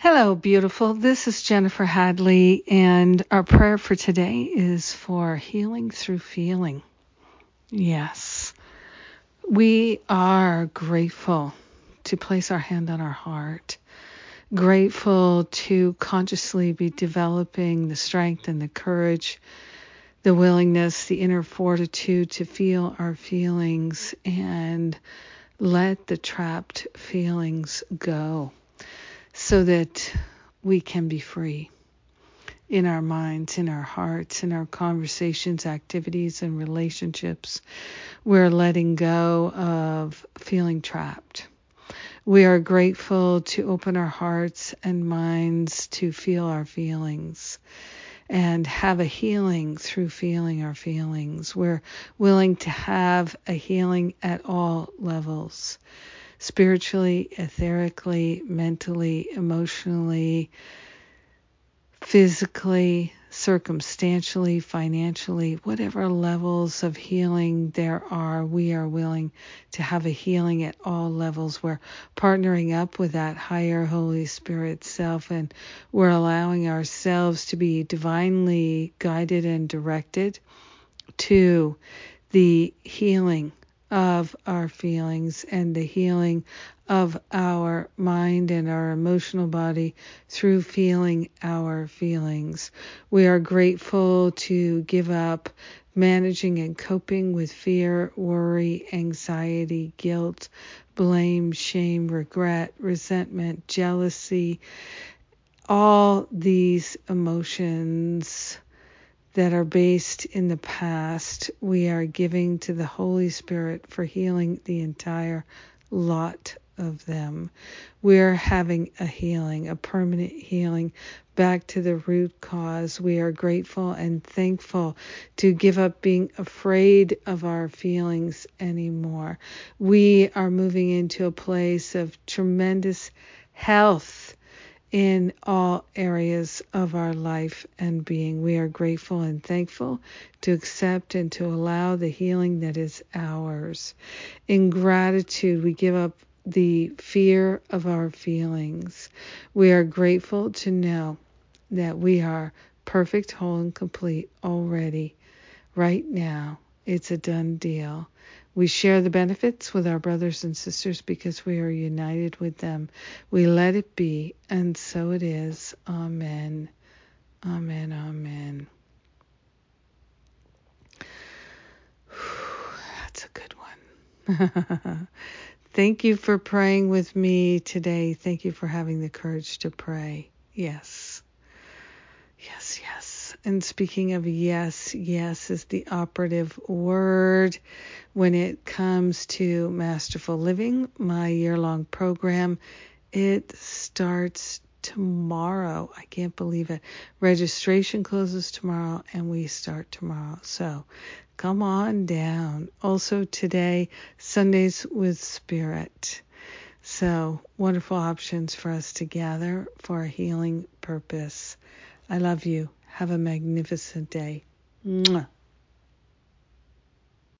Hello, beautiful. This is Jennifer Hadley, and our prayer for today is for healing through feeling. Yes, we are grateful to place our hand on our heart, grateful to consciously be developing the strength and the courage, the willingness, the inner fortitude to feel our feelings and let the trapped feelings go so that we can be free in our minds, in our hearts, in our conversations, activities, and relationships. We're letting go of feeling trapped. We are grateful to open our hearts and minds to feel our feelings and have a healing through feeling our feelings. We're willing to have a healing at all levels spiritually, etherically, mentally, emotionally, physically, circumstantially, financially, whatever levels of healing there are, we are willing to have a healing at all levels. We're partnering up with that higher Holy Spirit self and we're allowing ourselves to be divinely guided and directed to the healing of our feelings and the healing of our mind and our emotional body through feeling our feelings. We are grateful to give up managing and coping with fear, worry, anxiety, guilt, blame, shame, regret, resentment, jealousy, all these emotions that are based in the past, we are giving to the Holy Spirit for healing the entire lot of them. We're having a healing, a permanent healing back to the root cause. We are grateful and thankful to give up being afraid of our feelings anymore. We are moving into a place of tremendous health in all areas of our life and being. We are grateful and thankful to accept and to allow the healing that is ours. In gratitude, we give up the fear of our feelings. We are grateful to know that we are perfect, whole, and complete already, right now. It's a done deal. We share the benefits with our brothers and sisters because we are united with them. We let it be, and so it is. Amen. Amen. Amen. That's a good one. Thank you for praying with me today. Thank you for having the courage to pray. Yes. Yes, yes. And speaking of yes, yes is the operative word when it comes to Masterful Living, my year long program. It starts tomorrow. I can't believe it. Registration closes tomorrow and we start tomorrow. So come on down. Also today, Sundays with Spirit. So wonderful options for us to gather for a healing purpose. I love you. Have a magnificent day. Mwah.